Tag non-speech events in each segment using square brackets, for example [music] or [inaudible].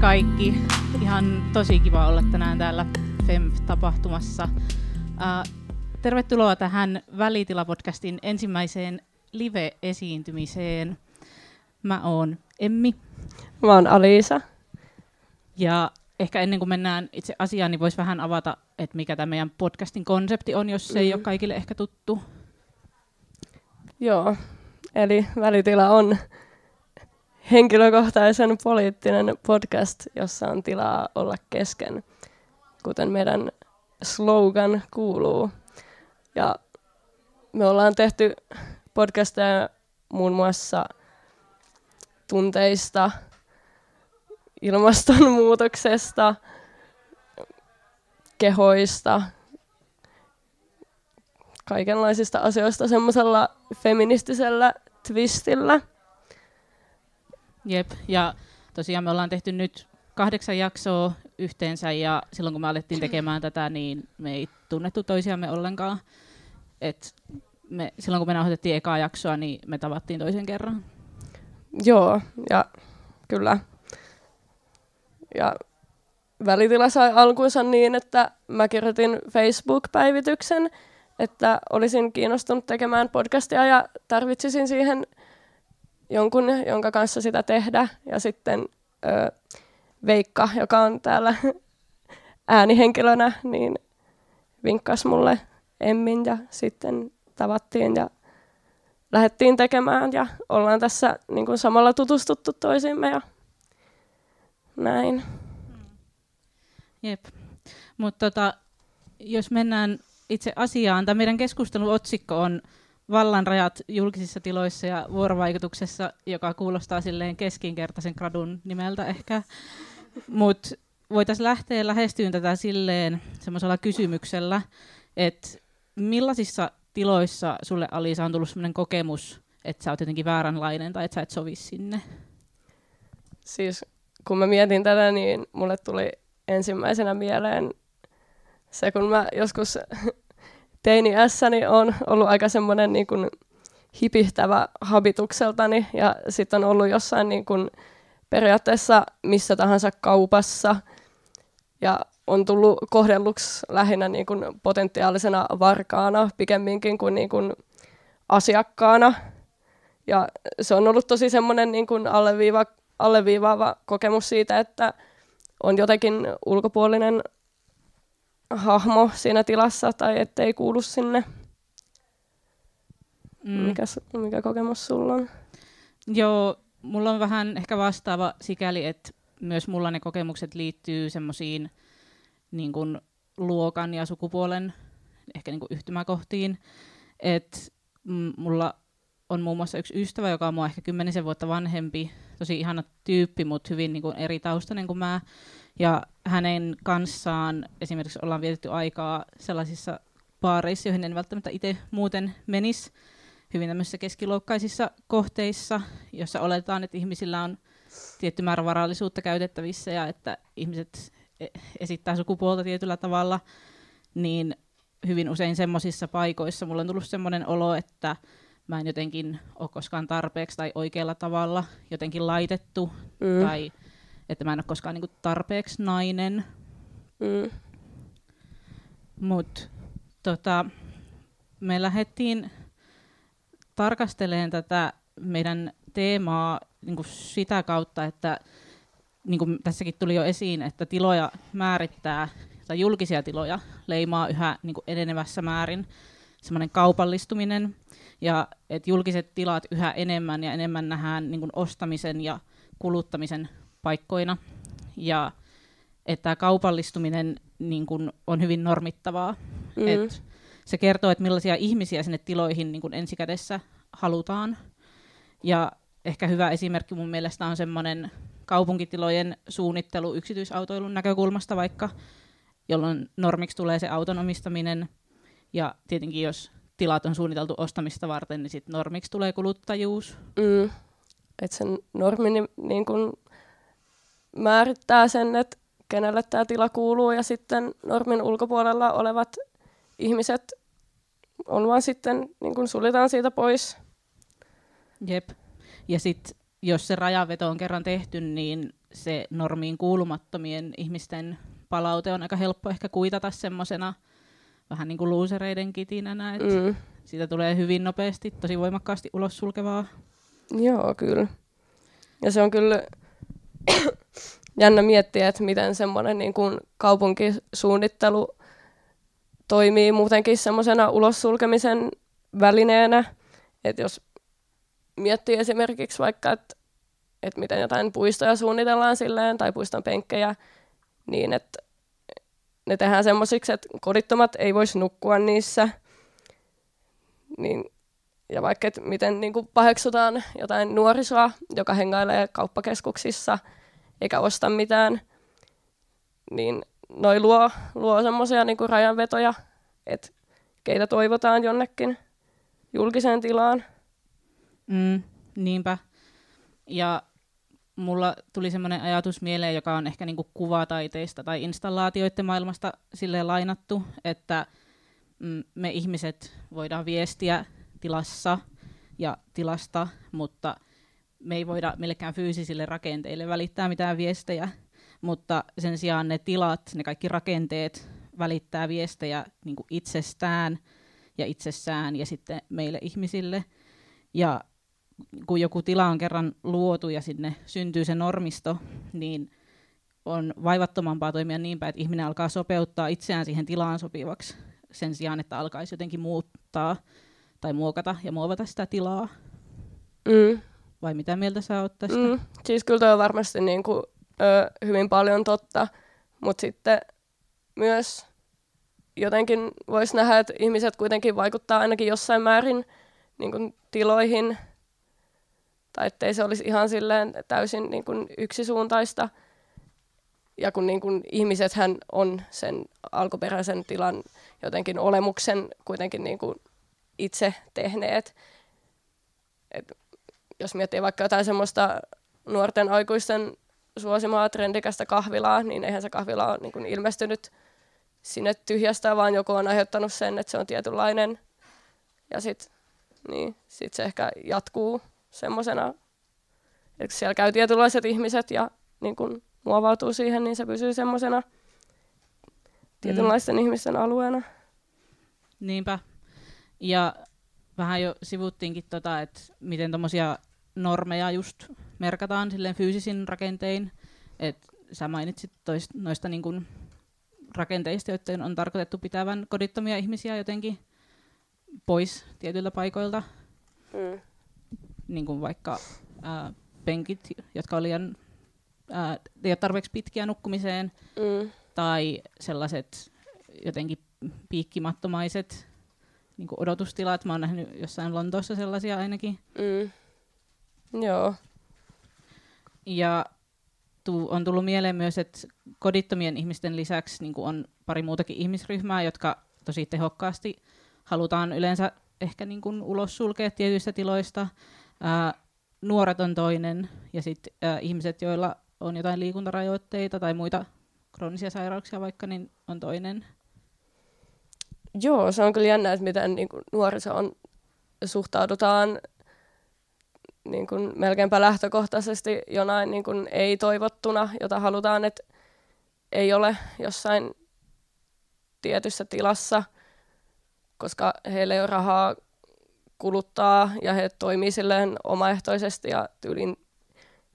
Kaikki! Ihan tosi kiva olla tänään täällä FEMF-tapahtumassa. Uh, tervetuloa tähän Välitila-podcastin ensimmäiseen live-esiintymiseen. Mä oon Emmi. Mä oon Alisa. Ja ehkä ennen kuin mennään itse asiaan, niin voisi vähän avata, että mikä tämä meidän podcastin konsepti on, jos se mm. ei ole kaikille ehkä tuttu. Joo, eli Välitila on henkilökohtaisen poliittinen podcast, jossa on tilaa olla kesken, kuten meidän slogan kuuluu. Ja me ollaan tehty podcasteja muun muassa tunteista, ilmastonmuutoksesta, kehoista, kaikenlaisista asioista semmoisella feministisellä twistillä. Jep, ja tosiaan me ollaan tehty nyt kahdeksan jaksoa yhteensä ja silloin kun me alettiin tekemään tätä, niin me ei tunnettu toisiamme ollenkaan. Et me, silloin kun me nauhoitettiin ekaa jaksoa, niin me tavattiin toisen kerran. Joo, ja kyllä. Ja välitila sai alkuunsa niin, että mä kirjoitin Facebook-päivityksen, että olisin kiinnostunut tekemään podcastia ja tarvitsisin siihen jonkun, jonka kanssa sitä tehdä. Ja sitten ö, Veikka, joka on täällä [laughs] äänihenkilönä, niin vinkkasi mulle Emmin ja sitten tavattiin ja lähdettiin tekemään ja ollaan tässä niin kuin samalla tutustuttu toisiimme ja näin. Jep. Mutta tota, jos mennään itse asiaan, tämä meidän keskustelun otsikko on vallanrajat julkisissa tiloissa ja vuorovaikutuksessa, joka kuulostaa silleen keskinkertaisen gradun nimeltä ehkä. Mutta voitaisiin lähteä lähestyyn tätä silleen semmoisella kysymyksellä, että millaisissa tiloissa sulle Alisa on tullut sellainen kokemus, että sä oot jotenkin vääränlainen tai että sä et sovi sinne? Siis kun mä mietin tätä, niin mulle tuli ensimmäisenä mieleen se, kun mä joskus teini-ässäni on ollut aika semmoinen niin kuin hipihtävä habitukseltani ja sitten on ollut jossain niin kuin periaatteessa missä tahansa kaupassa ja on tullut kohdelluksi lähinnä niin kuin potentiaalisena varkaana pikemminkin kuin, niin kuin asiakkaana. Ja se on ollut tosi semmoinen niin kuin alleviiva, alleviivaava kokemus siitä, että on jotenkin ulkopuolinen hahmo siinä tilassa tai ettei kuulu sinne. Mm. Mikä, mikä kokemus sulla on? Joo, mulla on vähän ehkä vastaava sikäli, että myös mulla ne kokemukset liittyy semmoisiin niin kuin luokan ja sukupuolen ehkä niin kuin yhtymäkohtiin. Et mulla on muun muassa yksi ystävä, joka on mua ehkä kymmenisen vuotta vanhempi, tosi ihana tyyppi, mutta hyvin niin kuin eri taustainen kuin mä. Ja hänen kanssaan esimerkiksi ollaan vietetty aikaa sellaisissa baareissa, joihin en välttämättä itse muuten menisi, hyvin tämmöisissä keskiloukkaisissa kohteissa, jossa oletetaan, että ihmisillä on tietty määrä varallisuutta käytettävissä ja että ihmiset e- esittää sukupuolta tietyllä tavalla, niin hyvin usein semmoisissa paikoissa mulla on tullut semmoinen olo, että mä en jotenkin ole koskaan tarpeeksi tai oikealla tavalla jotenkin laitettu mm. tai että mä en ole koskaan niinku tarpeeksi nainen. Mm. Mutta tota, me lähdettiin tarkastelemaan tätä meidän teemaa niinku sitä kautta, että niin kuin tässäkin tuli jo esiin, että tiloja määrittää, tai julkisia tiloja leimaa yhä niin kuin enenevässä määrin semmoinen kaupallistuminen, ja että julkiset tilat yhä enemmän ja enemmän nähdään niin kuin ostamisen ja kuluttamisen paikkoina. Ja että kaupallistuminen niin kun, on hyvin normittavaa. Mm. Et se kertoo, että millaisia ihmisiä sinne tiloihin niin kun ensikädessä halutaan. Ja ehkä hyvä esimerkki mun mielestä on semmoinen kaupunkitilojen suunnittelu yksityisautoilun näkökulmasta vaikka, jolloin normiksi tulee se auton omistaminen. Ja tietenkin jos tilat on suunniteltu ostamista varten, niin sitten normiksi tulee kuluttajuus. Mm. että sen normi niin, niin kun määrittää sen, että kenelle tämä tila kuuluu ja sitten normin ulkopuolella olevat ihmiset on vaan sitten, niin kun suljetaan siitä pois. Jep. Ja sitten jos se rajaveto on kerran tehty, niin se normiin kuulumattomien ihmisten palaute on aika helppo ehkä kuitata semmoisena vähän niin kuin luusereiden kitinänä, että mm. siitä tulee hyvin nopeasti, tosi voimakkaasti ulos sulkevaa. Joo, kyllä. Ja se on kyllä jännä miettiä, että miten semmoinen niin kuin kaupunkisuunnittelu toimii muutenkin semmoisena ulos sulkemisen välineenä. Että jos miettii esimerkiksi vaikka, että, että miten jotain puistoja suunnitellaan silleen, tai puiston penkkejä, niin että ne tehdään semmoisiksi, että kodittomat ei voisi nukkua niissä. Niin, ja vaikka, että miten niin kuin paheksutaan jotain nuorisoa, joka hengailee kauppakeskuksissa eikä osta mitään, niin noi luo, luo semmoisia niin rajanvetoja, että keitä toivotaan jonnekin julkiseen tilaan. Mm, niinpä. Ja mulla tuli semmoinen ajatus mieleen, joka on ehkä niinku kuvataiteista tai installaatioiden maailmasta sille lainattu, että mm, me ihmiset voidaan viestiä tilassa ja tilasta, mutta me ei voida millekään fyysisille rakenteille välittää mitään viestejä, mutta sen sijaan ne tilat, ne kaikki rakenteet välittää viestejä niin itsestään ja itsessään ja sitten meille ihmisille. Ja kun joku tila on kerran luotu ja sinne syntyy se normisto, niin on vaivattomampaa toimia niin päin, että ihminen alkaa sopeuttaa itseään siihen tilaan sopivaksi sen sijaan, että alkaisi jotenkin muuttaa tai muokata ja muovata sitä tilaa. Mm. Vai mitä mieltä sä oot tästä? Mm. Siis kyllä toi on varmasti niin kuin, ö, hyvin paljon totta, mutta sitten myös jotenkin voisi nähdä, että ihmiset kuitenkin vaikuttaa ainakin jossain määrin niin kuin tiloihin tai ettei se olisi ihan silleen täysin niin kuin yksisuuntaista. Ja kun niin kuin ihmisethän on sen alkuperäisen tilan jotenkin olemuksen kuitenkin niin kuin itse tehneet. Et jos miettii vaikka jotain semmoista nuorten aikuisten suosimaa trendikästä kahvilaa, niin eihän se kahvila ole niin kuin ilmestynyt sinne tyhjästä, vaan joku on aiheuttanut sen, että se on tietynlainen. Ja sitten niin, sit se ehkä jatkuu semmoisena, että siellä käy tietynlaiset ihmiset ja niin kun muovautuu siihen, niin se pysyy semmoisena tietynlaisten mm. ihmisten alueena. Niinpä. Ja vähän jo sivuttiinkin, tota, että miten tuommoisia normeja just merkataan silleen fyysisin rakentein. Et sä mainitsit toist, noista niin kun rakenteista, joiden on tarkoitettu pitävän kodittomia ihmisiä jotenkin pois tietyiltä paikoilta. Mm niin kuin vaikka ää, penkit, jotka oli liian, ää, ei ole tarpeeksi pitkiä nukkumiseen, mm. tai sellaiset jotenkin piikkimattomaiset niin kuin odotustilat. Mä oon nähnyt jossain Lontoossa sellaisia ainakin. Mm. Joo. Ja tu- on tullut mieleen myös, että kodittomien ihmisten lisäksi niin on pari muutakin ihmisryhmää, jotka tosi tehokkaasti halutaan yleensä ehkä niin kuin ulos sulkea tietyistä tiloista. Ää, nuoret on toinen ja sitten ihmiset, joilla on jotain liikuntarajoitteita tai muita kroonisia sairauksia vaikka, niin on toinen. Joo, se on kyllä jännä, että miten niin kuin nuorisoon suhtaudutaan niin kuin melkeinpä lähtökohtaisesti jonain niin kuin ei-toivottuna, jota halutaan, että ei ole jossain tietyssä tilassa, koska heillä ei ole rahaa kuluttaa ja he toimii silleen omaehtoisesti ja tyylin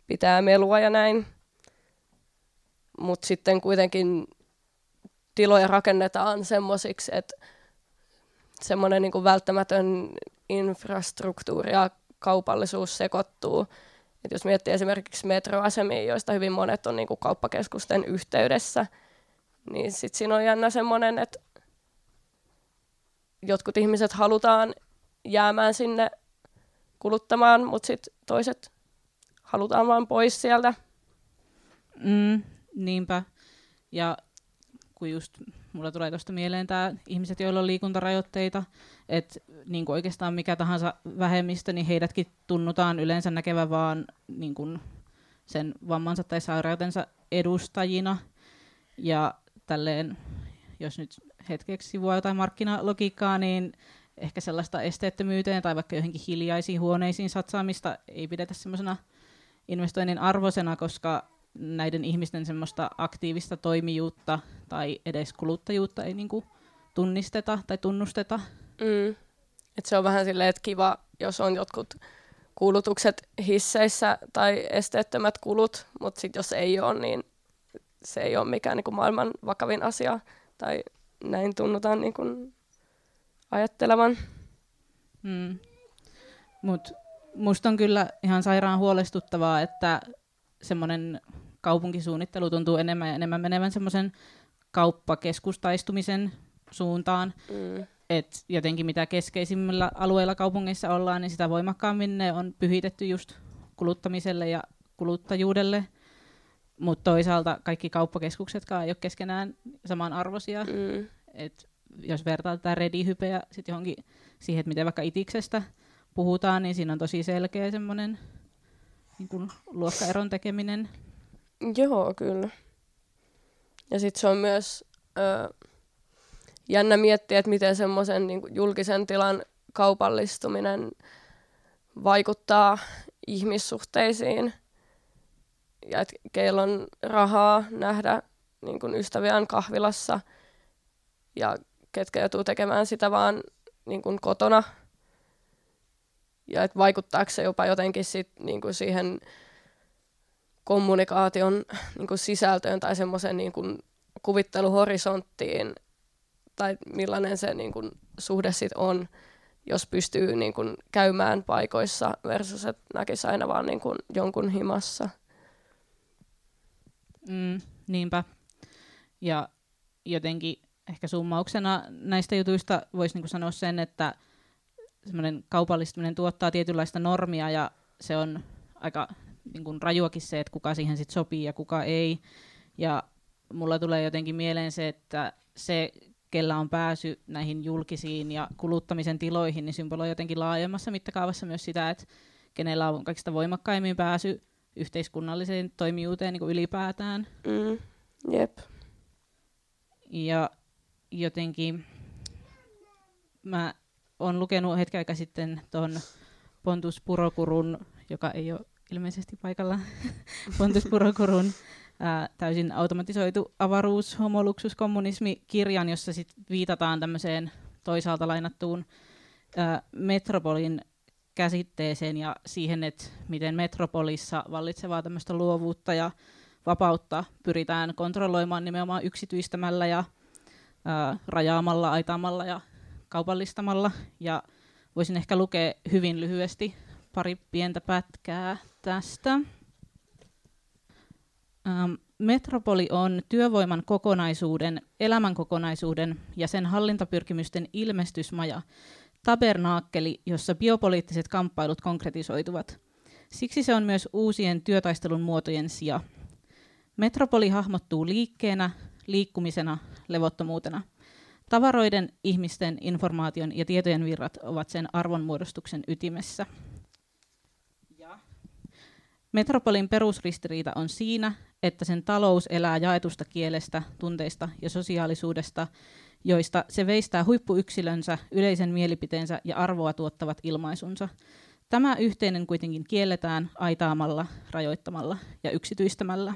pitää melua ja näin. Mutta sitten kuitenkin tiloja rakennetaan semmoisiksi, että semmoinen niin välttämätön infrastruktuuri ja kaupallisuus sekoittuu. Et jos miettii esimerkiksi metroasemia, joista hyvin monet on niin kuin kauppakeskusten yhteydessä, niin sitten siinä on jännä semmoinen, että jotkut ihmiset halutaan jäämään sinne kuluttamaan, mutta sitten toiset halutaan vaan pois sieltä. Mm, niinpä. Ja kun just mulla tulee tuosta mieleen tämä ihmiset, joilla on liikuntarajoitteita, että niin oikeastaan mikä tahansa vähemmistö, niin heidätkin tunnutaan yleensä näkevän vaan niin kuin sen vammansa tai sairautensa edustajina. Ja tälleen, jos nyt hetkeksi sivua jotain markkinalogiikkaa, niin ehkä sellaista esteettömyyteen tai vaikka johonkin hiljaisiin huoneisiin satsaamista ei pidetä semmoisena investoinnin arvoisena, koska näiden ihmisten semmoista aktiivista toimijuutta tai edes kuluttajuutta ei niinku tunnisteta tai tunnusteta. Mm. Et se on vähän silleen, että kiva, jos on jotkut kulutukset hisseissä tai esteettömät kulut, mutta sitten jos ei ole, niin se ei ole mikään niin kuin maailman vakavin asia, tai näin tunnutaan niin kuin ajattelevan. Mm. Mutta musta on kyllä ihan sairaan huolestuttavaa, että semmoinen kaupunkisuunnittelu tuntuu enemmän ja enemmän menevän semmoisen kauppakeskustaistumisen suuntaan. Mm. Et jotenkin mitä keskeisimmillä alueilla kaupungeissa ollaan, niin sitä voimakkaammin ne on pyhitetty just kuluttamiselle ja kuluttajuudelle. Mutta toisaalta kaikki kauppakeskuksetkaan ei ole keskenään samanarvoisia. Mm. Et jos vertaa tätä redihypeä sit johonkin siihen, että miten vaikka itiksestä puhutaan, niin siinä on tosi selkeä semmoinen niin luokkaeron tekeminen. Joo, kyllä. Ja sitten se on myös ö, jännä miettiä, että miten semmoisen niin julkisen tilan kaupallistuminen vaikuttaa ihmissuhteisiin. Ja että keillä on rahaa nähdä niin kuin ystäviään kahvilassa ja ketkä joutuu tekemään sitä vaan niin kuin kotona. Ja että vaikuttaako se jopa jotenkin sit, niin kuin siihen kommunikaation niin kuin sisältöön tai semmoisen niin kuin kuvitteluhorisonttiin, tai millainen se niin kuin, suhde sit on, jos pystyy niin kuin, käymään paikoissa versus, että näkisi aina vaan niin kuin, jonkun himassa. Mm, niinpä. Ja jotenkin ehkä summauksena näistä jutuista voisi niin sanoa sen, että semmoinen kaupallistuminen tuottaa tietynlaista normia ja se on aika niin kuin rajuakin se, että kuka siihen sit sopii ja kuka ei. Ja mulla tulee jotenkin mieleen se, että se, kellä on pääsy näihin julkisiin ja kuluttamisen tiloihin, niin symboloi jotenkin laajemmassa mittakaavassa myös sitä, että kenellä on kaikista voimakkaimmin pääsy yhteiskunnalliseen toimijuuteen niin kuin ylipäätään. Mm, jep. Ja jotenkin mä oon lukenut hetken aikaa sitten tuon Pontus Purokurun, joka ei ole ilmeisesti paikalla, [laughs] Pontus Purokurun ää, täysin automatisoitu avaruus, homoluksus, kommunismi kirjan, jossa sit viitataan tämmöiseen toisaalta lainattuun ää, metropolin käsitteeseen ja siihen, että miten metropolissa vallitsevaa tämmöistä luovuutta ja vapautta pyritään kontrolloimaan nimenomaan yksityistämällä ja ää, rajaamalla, aitaamalla ja kaupallistamalla. Ja voisin ehkä lukea hyvin lyhyesti pari pientä pätkää tästä. Ähm, metropoli on työvoiman kokonaisuuden, elämän kokonaisuuden ja sen hallintapyrkimysten ilmestysmaja, tabernaakkeli, jossa biopoliittiset kamppailut konkretisoituvat. Siksi se on myös uusien työtaistelun muotojen sija. Metropoli hahmottuu liikkeenä, liikkumisena, levottomuutena. Tavaroiden, ihmisten, informaation ja tietojen virrat ovat sen arvonmuodostuksen ytimessä. Metropolin perusristiriita on siinä, että sen talous elää jaetusta kielestä, tunteista ja sosiaalisuudesta, joista se veistää huippuyksilönsä, yleisen mielipiteensä ja arvoa tuottavat ilmaisunsa. Tämä yhteinen kuitenkin kielletään aitaamalla, rajoittamalla ja yksityistämällä.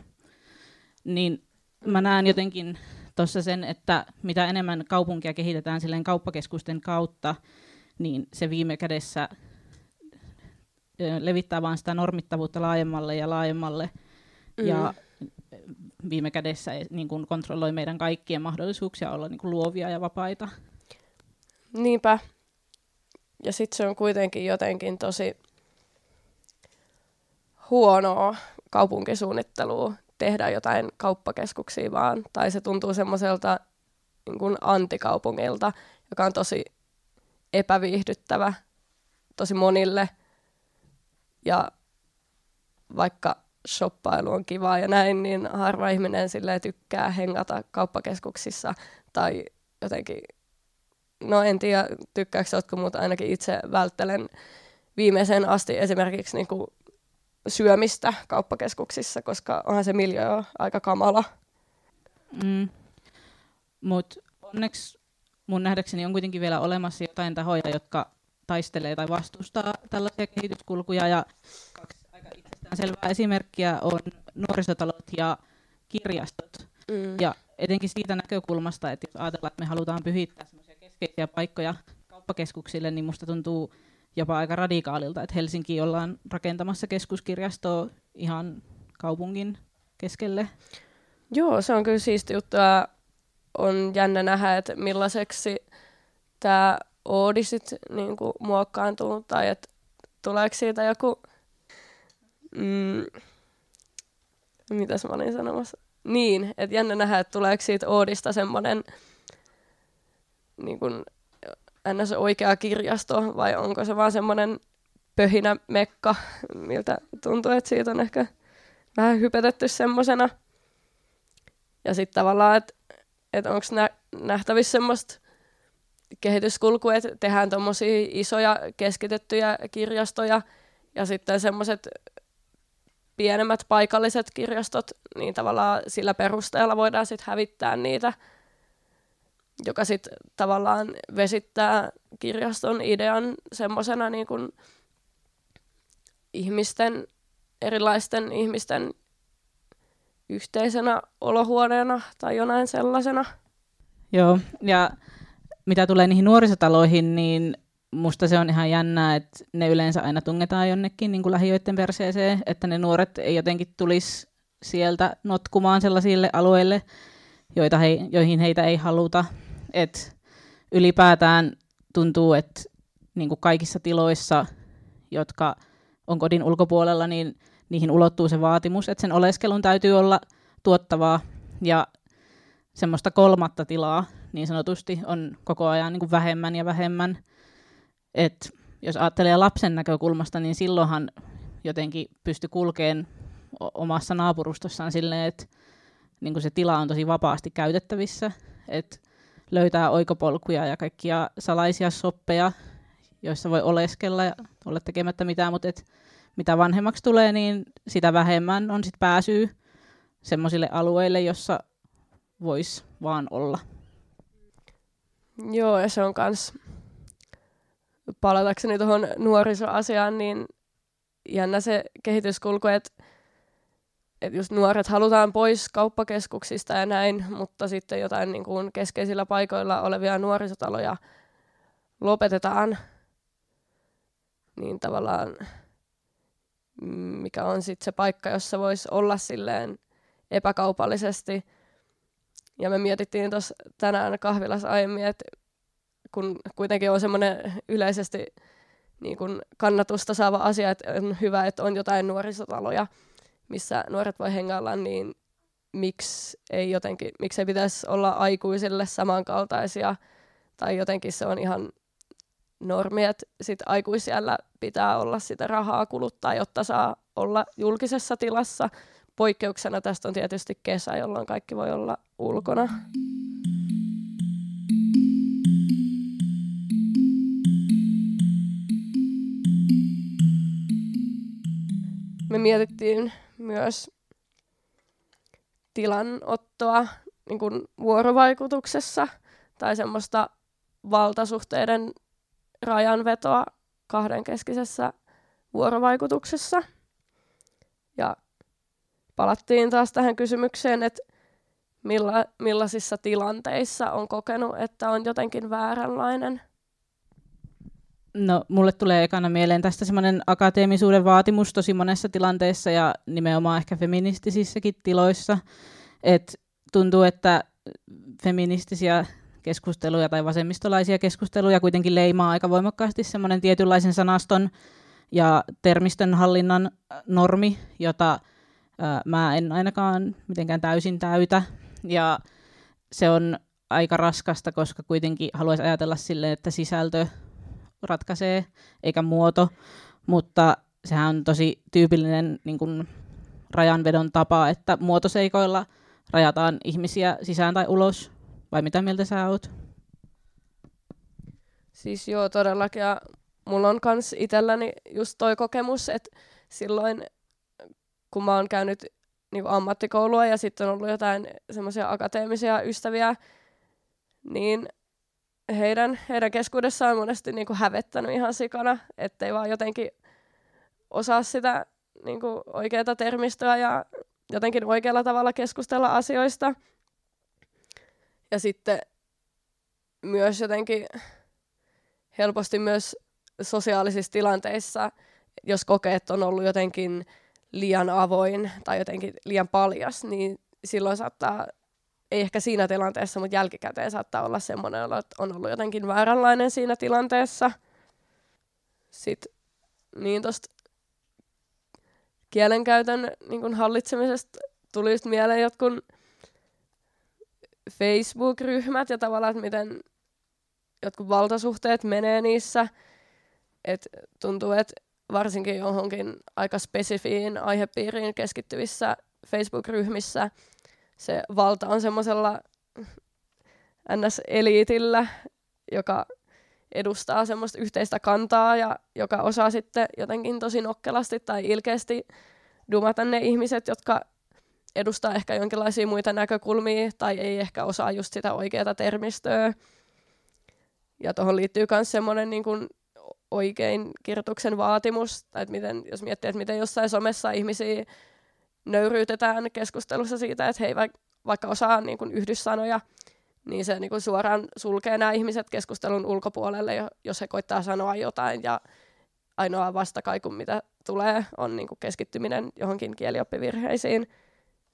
Niin mä näen jotenkin tuossa sen, että mitä enemmän kaupunkia kehitetään silleen kauppakeskusten kautta, niin se viime kädessä levittää vaan sitä normittavuutta laajemmalle ja laajemmalle. Mm. Ja viime kädessä niin kuin kontrolloi meidän kaikkien mahdollisuuksia olla niin kuin luovia ja vapaita. Niinpä. Ja sitten se on kuitenkin jotenkin tosi huonoa kaupunkisuunnittelua tehdä jotain kauppakeskuksia vaan. Tai se tuntuu semmoiselta niin antikaupungilta, joka on tosi epäviihdyttävä tosi monille – ja vaikka shoppailu on kivaa ja näin, niin harva ihminen sille tykkää hengata kauppakeskuksissa tai jotenkin, no en tiedä tykkääkö jotkut, mutta ainakin itse välttelen viimeisen asti esimerkiksi niin kuin syömistä kauppakeskuksissa, koska onhan se miljö aika kamala. Mm. Mutta onneksi mun nähdäkseni on kuitenkin vielä olemassa jotain tahoja, jotka taistelee tai vastustaa tällaisia kehityskulkuja ja kaksi aika selvää esimerkkiä on nuorisotalot ja kirjastot. Mm. Ja etenkin siitä näkökulmasta, että jos ajatellaan, että me halutaan pyhittää semmoisia keskeisiä paikkoja kauppakeskuksille, niin musta tuntuu jopa aika radikaalilta, että Helsinki ollaan rakentamassa keskuskirjastoa ihan kaupungin keskelle. Joo, se on kyllä siisti juttu on jännä nähdä, että millaiseksi tämä Oodi sit niinku muokkaantuu tai että tuleeko siitä joku, mm, mitäs mä olin sanomassa, niin, että jännä nähdä, että tuleeko siitä Oodista semmoinen niin ns. oikea kirjasto vai onko se vaan semmoinen pöhinä mekka, miltä tuntuu, että siitä on ehkä vähän hypetetty semmoisena. Ja sitten tavallaan, että et onko nä- nähtävissä semmoista kehityskulkua, että tehdään tuommoisia isoja keskitettyjä kirjastoja ja sitten semmoiset pienemmät paikalliset kirjastot, niin tavallaan sillä perusteella voidaan sitten hävittää niitä, joka sitten tavallaan vesittää kirjaston idean semmoisena niin kuin ihmisten, erilaisten ihmisten yhteisenä olohuoneena tai jonain sellaisena. Joo, ja mitä tulee niihin nuorisotaloihin, niin musta se on ihan jännää, että ne yleensä aina tungetaan jonnekin niin kuin lähiöiden perseeseen, että ne nuoret ei jotenkin tulisi sieltä notkumaan sellaisille alueille, joita he, joihin heitä ei haluta. Et ylipäätään tuntuu, että niin kuin kaikissa tiloissa, jotka on kodin ulkopuolella, niin niihin ulottuu se vaatimus, että sen oleskelun täytyy olla tuottavaa ja semmoista kolmatta tilaa niin sanotusti on koko ajan niin kuin vähemmän ja vähemmän. Et jos ajattelee lapsen näkökulmasta, niin silloinhan jotenkin pysty kulkeen omassa naapurustossaan silleen, että niin se tila on tosi vapaasti käytettävissä, että löytää oikopolkuja ja kaikkia salaisia soppeja, joissa voi oleskella ja olla tekemättä mitään, mutta et mitä vanhemmaksi tulee, niin sitä vähemmän on sit pääsyä semmoisille alueille, jossa voisi vaan olla. Joo, ja se on kans, palatakseni tuohon nuorisoasiaan, niin jännä se kehityskulku, että et just nuoret halutaan pois kauppakeskuksista ja näin, mutta sitten jotain niin kuin keskeisillä paikoilla olevia nuorisotaloja lopetetaan, niin tavallaan mikä on sitten se paikka, jossa voisi olla silleen epäkaupallisesti – ja me mietittiin tuossa tänään kahvilassa aiemmin, että kun kuitenkin on semmoinen yleisesti niin kun kannatusta saava asia, että on hyvä, että on jotain nuorisotaloja, missä nuoret voi hengailla, niin miksi ei jotenkin, miksi ei pitäisi olla aikuisille samankaltaisia, tai jotenkin se on ihan normi, että sit aikuisjällä pitää olla sitä rahaa kuluttaa, jotta saa olla julkisessa tilassa, Poikkeuksena tästä on tietysti kesä, jolloin kaikki voi olla ulkona. Me mietittiin myös tilanottoa niin kuin vuorovaikutuksessa tai semmoista valtasuhteiden rajanvetoa kahdenkeskisessä vuorovaikutuksessa. Ja palattiin taas tähän kysymykseen, että milla, millaisissa tilanteissa on kokenut, että on jotenkin vääränlainen? No, mulle tulee ekana mieleen tästä semmoinen akateemisuuden vaatimus tosi monessa tilanteessa ja nimenomaan ehkä feministisissäkin tiloissa. että tuntuu, että feministisiä keskusteluja tai vasemmistolaisia keskusteluja kuitenkin leimaa aika voimakkaasti semmoinen tietynlaisen sanaston ja termistön hallinnan normi, jota mä en ainakaan mitenkään täysin täytä. Ja se on aika raskasta, koska kuitenkin haluaisi ajatella sille, että sisältö ratkaisee, eikä muoto. Mutta sehän on tosi tyypillinen niin kuin, rajanvedon tapa, että muotoseikoilla rajataan ihmisiä sisään tai ulos. Vai mitä mieltä sä oot? Siis joo, todellakin. Ja mulla on kans itselläni just toi kokemus, että silloin kun mä oon käynyt niin ammattikoulua ja sitten on ollut jotain semmoisia akateemisia ystäviä, niin heidän, heidän keskuudessaan on monesti niin kuin hävettänyt ihan sikana, ettei vaan jotenkin osaa sitä niin kuin oikeaa termistöä ja jotenkin oikealla tavalla keskustella asioista. Ja sitten myös jotenkin helposti myös sosiaalisissa tilanteissa, jos kokeet on ollut jotenkin liian avoin tai jotenkin liian paljas, niin silloin saattaa, ei ehkä siinä tilanteessa, mutta jälkikäteen saattaa olla semmoinen olo, että on ollut jotenkin vääränlainen siinä tilanteessa. Sitten niin tuosta kielenkäytön niin kun hallitsemisesta tuli just mieleen jotkut Facebook-ryhmät ja tavallaan, että miten jotkut valtasuhteet menee niissä. Et tuntuu, että varsinkin johonkin aika spesifiin aihepiiriin keskittyvissä Facebook-ryhmissä se valta on semmoisella NS-eliitillä, joka edustaa semmoista yhteistä kantaa ja joka osaa sitten jotenkin tosi nokkelasti tai ilkeästi dumata ne ihmiset, jotka edustaa ehkä jonkinlaisia muita näkökulmia tai ei ehkä osaa just sitä oikeaa termistöä. Ja tuohon liittyy myös semmoinen niin kuin oikein kirjoituksen vaatimus, tai että miten, jos miettii, että miten jossain somessa ihmisiä nöyryytetään keskustelussa siitä, että he eivät vaikka osaa niin kuin yhdyssanoja, niin se niin kuin suoraan sulkee nämä ihmiset keskustelun ulkopuolelle, jos he koittaa sanoa jotain, ja ainoa vastakaiku, mitä tulee, on niin kuin keskittyminen johonkin kielioppivirheisiin,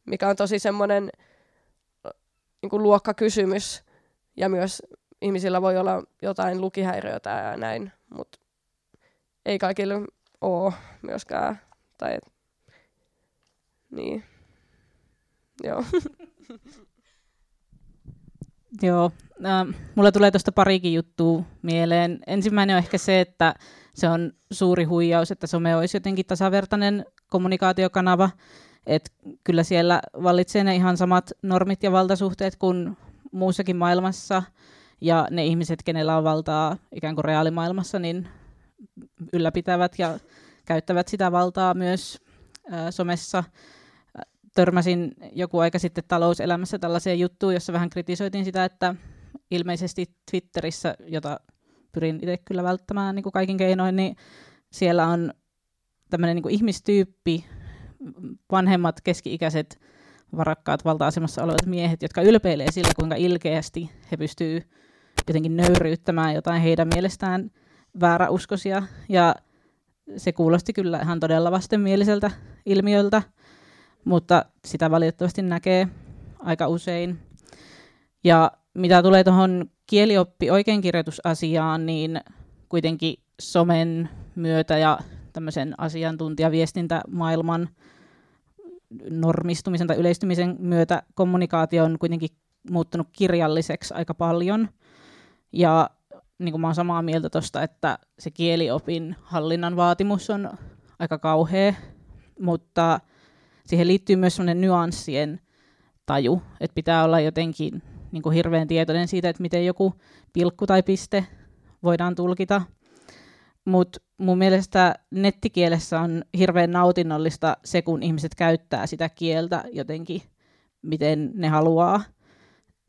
mikä on tosi semmoinen niin kuin luokkakysymys, ja myös ihmisillä voi olla jotain lukihäiriötä ja näin, mutta ei kaikille ole myöskään. Tai et, niin. Joo. [laughs] Joo, äh, mulla tulee tuosta parikin juttua mieleen. Ensimmäinen on ehkä se, että se on suuri huijaus, että some olisi jotenkin tasavertainen kommunikaatiokanava. Et kyllä siellä vallitsee ne ihan samat normit ja valtasuhteet kuin muussakin maailmassa. Ja ne ihmiset, kenellä on valtaa ikään kuin reaalimaailmassa, niin ylläpitävät ja käyttävät sitä valtaa myös ää, somessa. Törmäsin joku aika sitten talouselämässä tällaiseen juttuun, jossa vähän kritisoitiin sitä, että ilmeisesti Twitterissä, jota pyrin itse kyllä välttämään niin kuin kaikin keinoin, niin siellä on tämmöinen niin ihmistyyppi, vanhemmat keski-ikäiset varakkaat valta-asemassa olevat miehet, jotka ylpeilee sillä, kuinka ilkeästi he pystyvät jotenkin nöyryyttämään jotain heidän mielestään vääräuskoisia. Ja se kuulosti kyllä ihan todella vastenmieliseltä ilmiöltä, mutta sitä valitettavasti näkee aika usein. Ja mitä tulee tuohon kielioppi oikeinkirjoitusasiaan, niin kuitenkin somen myötä ja tämmöisen asiantuntijaviestintämaailman normistumisen tai yleistymisen myötä kommunikaatio on kuitenkin muuttunut kirjalliseksi aika paljon. Ja niin kuin mä oon samaa mieltä tuosta, että se kieliopin hallinnan vaatimus on aika kauhea, mutta siihen liittyy myös sellainen nyanssien taju, että pitää olla jotenkin niin kuin hirveän tietoinen siitä, että miten joku pilkku tai piste voidaan tulkita. Mutta mun mielestä nettikielessä on hirveän nautinnollista se, kun ihmiset käyttää sitä kieltä jotenkin, miten ne haluaa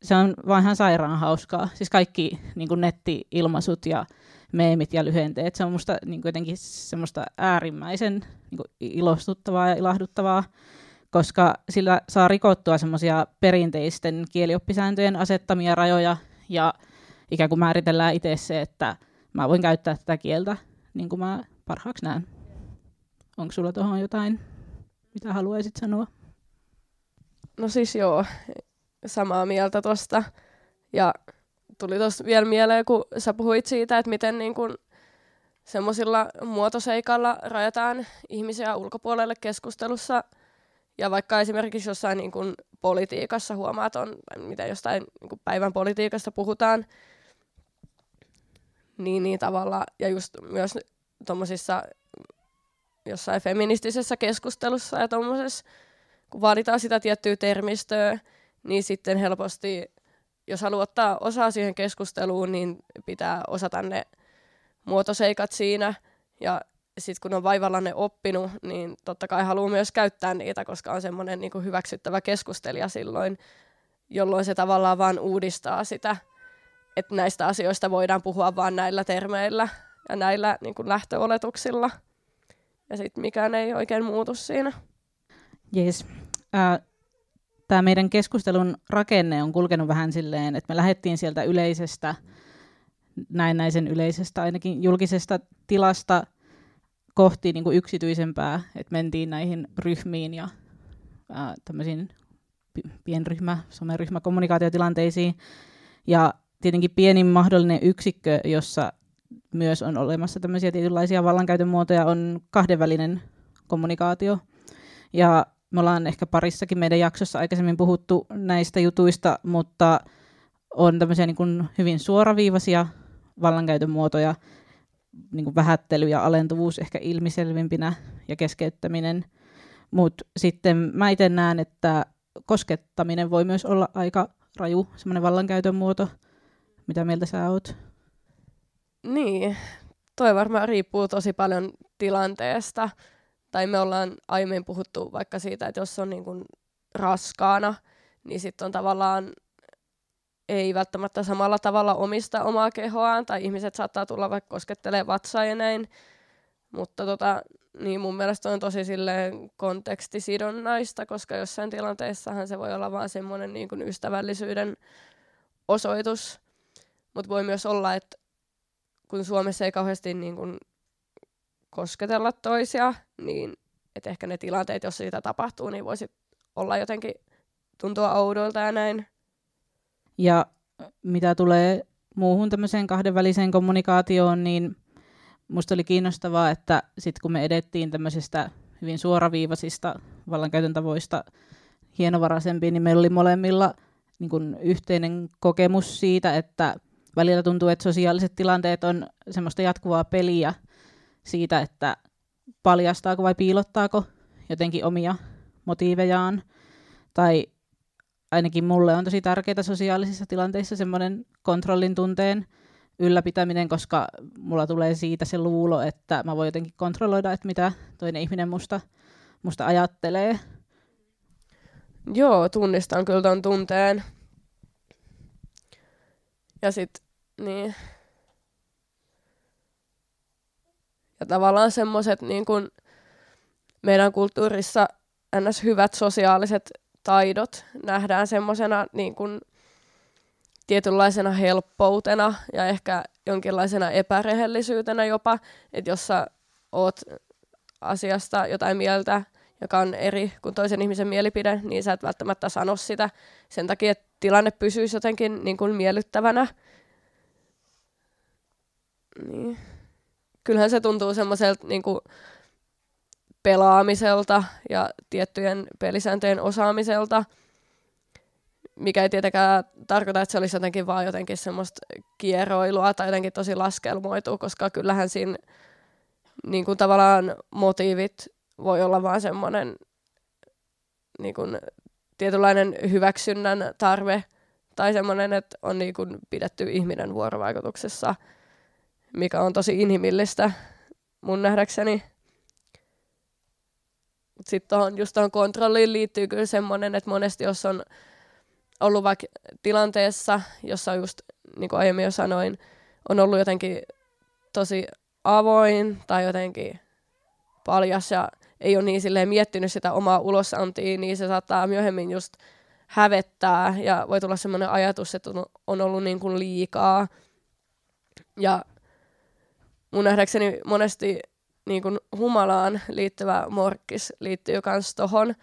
se on vaan ihan sairaan hauskaa. Siis kaikki niin kuin netti-ilmaisut ja meemit ja lyhenteet, se on musta niin kuin jotenkin semmoista äärimmäisen niin kuin ilostuttavaa ja ilahduttavaa, koska sillä saa rikottua semmoisia perinteisten kielioppisääntöjen asettamia rajoja ja ikään kuin määritellään itse se, että mä voin käyttää tätä kieltä niin kuin mä parhaaksi näen. Onko sulla tuohon jotain, mitä haluaisit sanoa? No siis joo, samaa mieltä tuosta. Ja tuli tuossa vielä mieleen, kun sä puhuit siitä, että miten niin kun semmoisilla muotoseikalla rajataan ihmisiä ulkopuolelle keskustelussa. Ja vaikka esimerkiksi jossain niin kun politiikassa huomaat, on, mitä jostain niin päivän politiikasta puhutaan, niin, niin tavalla, ja just myös tuommoisissa jossain feministisessä keskustelussa ja tuommoisessa, kun vaaditaan sitä tiettyä termistöä, niin sitten helposti, jos haluaa ottaa osaa siihen keskusteluun, niin pitää osata ne muotoseikat siinä. Ja sitten kun on vaivalla ne oppinut, niin totta kai haluaa myös käyttää niitä, koska on semmoinen niin hyväksyttävä keskustelija silloin, jolloin se tavallaan vaan uudistaa sitä, että näistä asioista voidaan puhua vain näillä termeillä ja näillä niin kuin lähtöoletuksilla. ja sitten mikään ei oikein muutu siinä. Jees. Äh, Tämä meidän keskustelun rakenne on kulkenut vähän silleen, että me lähdettiin sieltä yleisestä, näennäisen yleisestä, ainakin julkisesta tilasta kohti niin kuin yksityisempää, että mentiin näihin ryhmiin ja ää, tämmöisiin pienryhmä, someryhmä, kommunikaatiotilanteisiin. Ja tietenkin pienin mahdollinen yksikkö, jossa myös on olemassa tämmöisiä tietynlaisia vallankäytön muotoja, on kahdenvälinen kommunikaatio. Ja me ollaan ehkä parissakin meidän jaksossa aikaisemmin puhuttu näistä jutuista, mutta on tämmöisiä niin kuin hyvin suoraviivaisia vallankäytön muotoja, niin kuin vähättely ja alentuvuus ehkä ilmiselvimpinä ja keskeyttäminen. Mutta sitten mä itse näen, että koskettaminen voi myös olla aika raju semmoinen vallankäytön muoto. Mitä mieltä sä oot? Niin, toi varmaan riippuu tosi paljon tilanteesta. Tai me ollaan aiemmin puhuttu vaikka siitä, että jos on niin kuin raskaana, niin sitten on tavallaan ei välttämättä samalla tavalla omista omaa kehoaan, tai ihmiset saattaa tulla vaikka koskettelee vatsaa ja näin. Mutta tota, niin mun mielestä on tosi silleen kontekstisidonnaista, koska jossain tilanteessahan se voi olla vaan semmoinen niin kuin ystävällisyyden osoitus. Mutta voi myös olla, että kun Suomessa ei kauheasti niin kuin kosketella toisia, niin että ehkä ne tilanteet, jos siitä tapahtuu, niin voisi olla jotenkin tuntua oudolta ja näin. Ja mitä tulee muuhun tämmöiseen kahdenväliseen kommunikaatioon, niin musta oli kiinnostavaa, että sitten kun me edettiin tämmöisistä hyvin suoraviivaisista vallankäytön tavoista hienovarasempiin, niin meillä oli molemmilla niin kuin yhteinen kokemus siitä, että välillä tuntuu, että sosiaaliset tilanteet on semmoista jatkuvaa peliä siitä, että paljastaako vai piilottaako jotenkin omia motiivejaan. Tai ainakin mulle on tosi tärkeää sosiaalisissa tilanteissa semmoinen kontrollin tunteen ylläpitäminen, koska mulla tulee siitä se luulo, että mä voin jotenkin kontrolloida, että mitä toinen ihminen musta, musta ajattelee. Joo, tunnistan kyllä ton tunteen. Ja sit, niin. Ja tavallaan semmoset niin kun meidän kulttuurissa ns. hyvät sosiaaliset taidot nähdään semmoisena niin kun tietynlaisena helppoutena ja ehkä jonkinlaisena epärehellisyytenä jopa, että jos sä oot asiasta jotain mieltä, joka on eri kuin toisen ihmisen mielipide, niin sä et välttämättä sano sitä sen takia, että tilanne pysyisi jotenkin niin kuin miellyttävänä. Niin. Kyllähän se tuntuu semmoiselta niin kuin pelaamiselta ja tiettyjen pelisääntöjen osaamiselta – mikä ei tietenkään tarkoita, että se olisi jotenkin vaan jotenkin semmoista kieroilua tai jotenkin tosi laskelmoitu, koska kyllähän siinä niin kuin tavallaan motiivit voi olla vaan semmoinen niin kuin tietynlainen hyväksynnän tarve tai semmoinen, että on niin kuin pidetty ihminen vuorovaikutuksessa, mikä on tosi inhimillistä mun nähdäkseni. Sitten tuohon, just tuohon kontrolliin liittyy kyllä semmoinen, että monesti jos on ollut vaikka tilanteessa, jossa just, niin kuin aiemmin jo sanoin, on ollut jotenkin tosi avoin tai jotenkin paljas ja ei ole niin silleen miettinyt sitä omaa ulosantia, niin se saattaa myöhemmin just hävettää ja voi tulla semmoinen ajatus, että on ollut niin kuin liikaa. Ja mun nähdäkseni monesti niin kuin humalaan liittyvä morkkis liittyy myös tohon,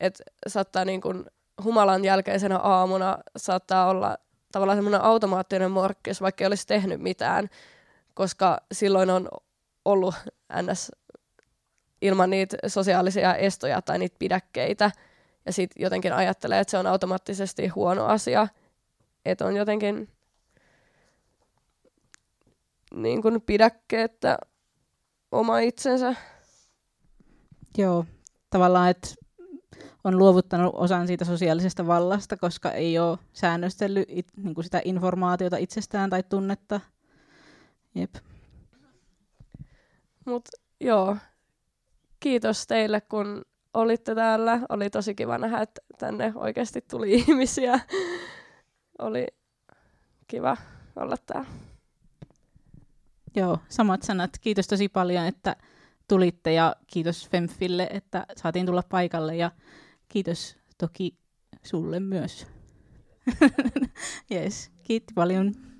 että saattaa niin kuin humalan jälkeisenä aamuna saattaa olla tavallaan semmoinen automaattinen morkkis, vaikka ei olisi tehnyt mitään, koska silloin on ollut ns. ilman niitä sosiaalisia estoja tai niitä pidäkkeitä, ja sitten jotenkin ajattelee, että se on automaattisesti huono asia, että on jotenkin niin kuin pidäkkeettä oma itsensä. Joo, tavallaan, että on luovuttanut osan siitä sosiaalisesta vallasta, koska ei ole säännöstellyt it, niin kuin sitä informaatiota itsestään tai tunnetta. Jep. Mut joo, kiitos teille kun olitte täällä. Oli tosi kiva nähdä, että tänne oikeasti tuli [laughs] ihmisiä. Oli kiva olla täällä. Joo, samat sanat. Kiitos tosi paljon, että tulitte ja kiitos Femfille, että saatiin tulla paikalle ja kiitos toki sulle myös. [laughs] yes, kiitti paljon.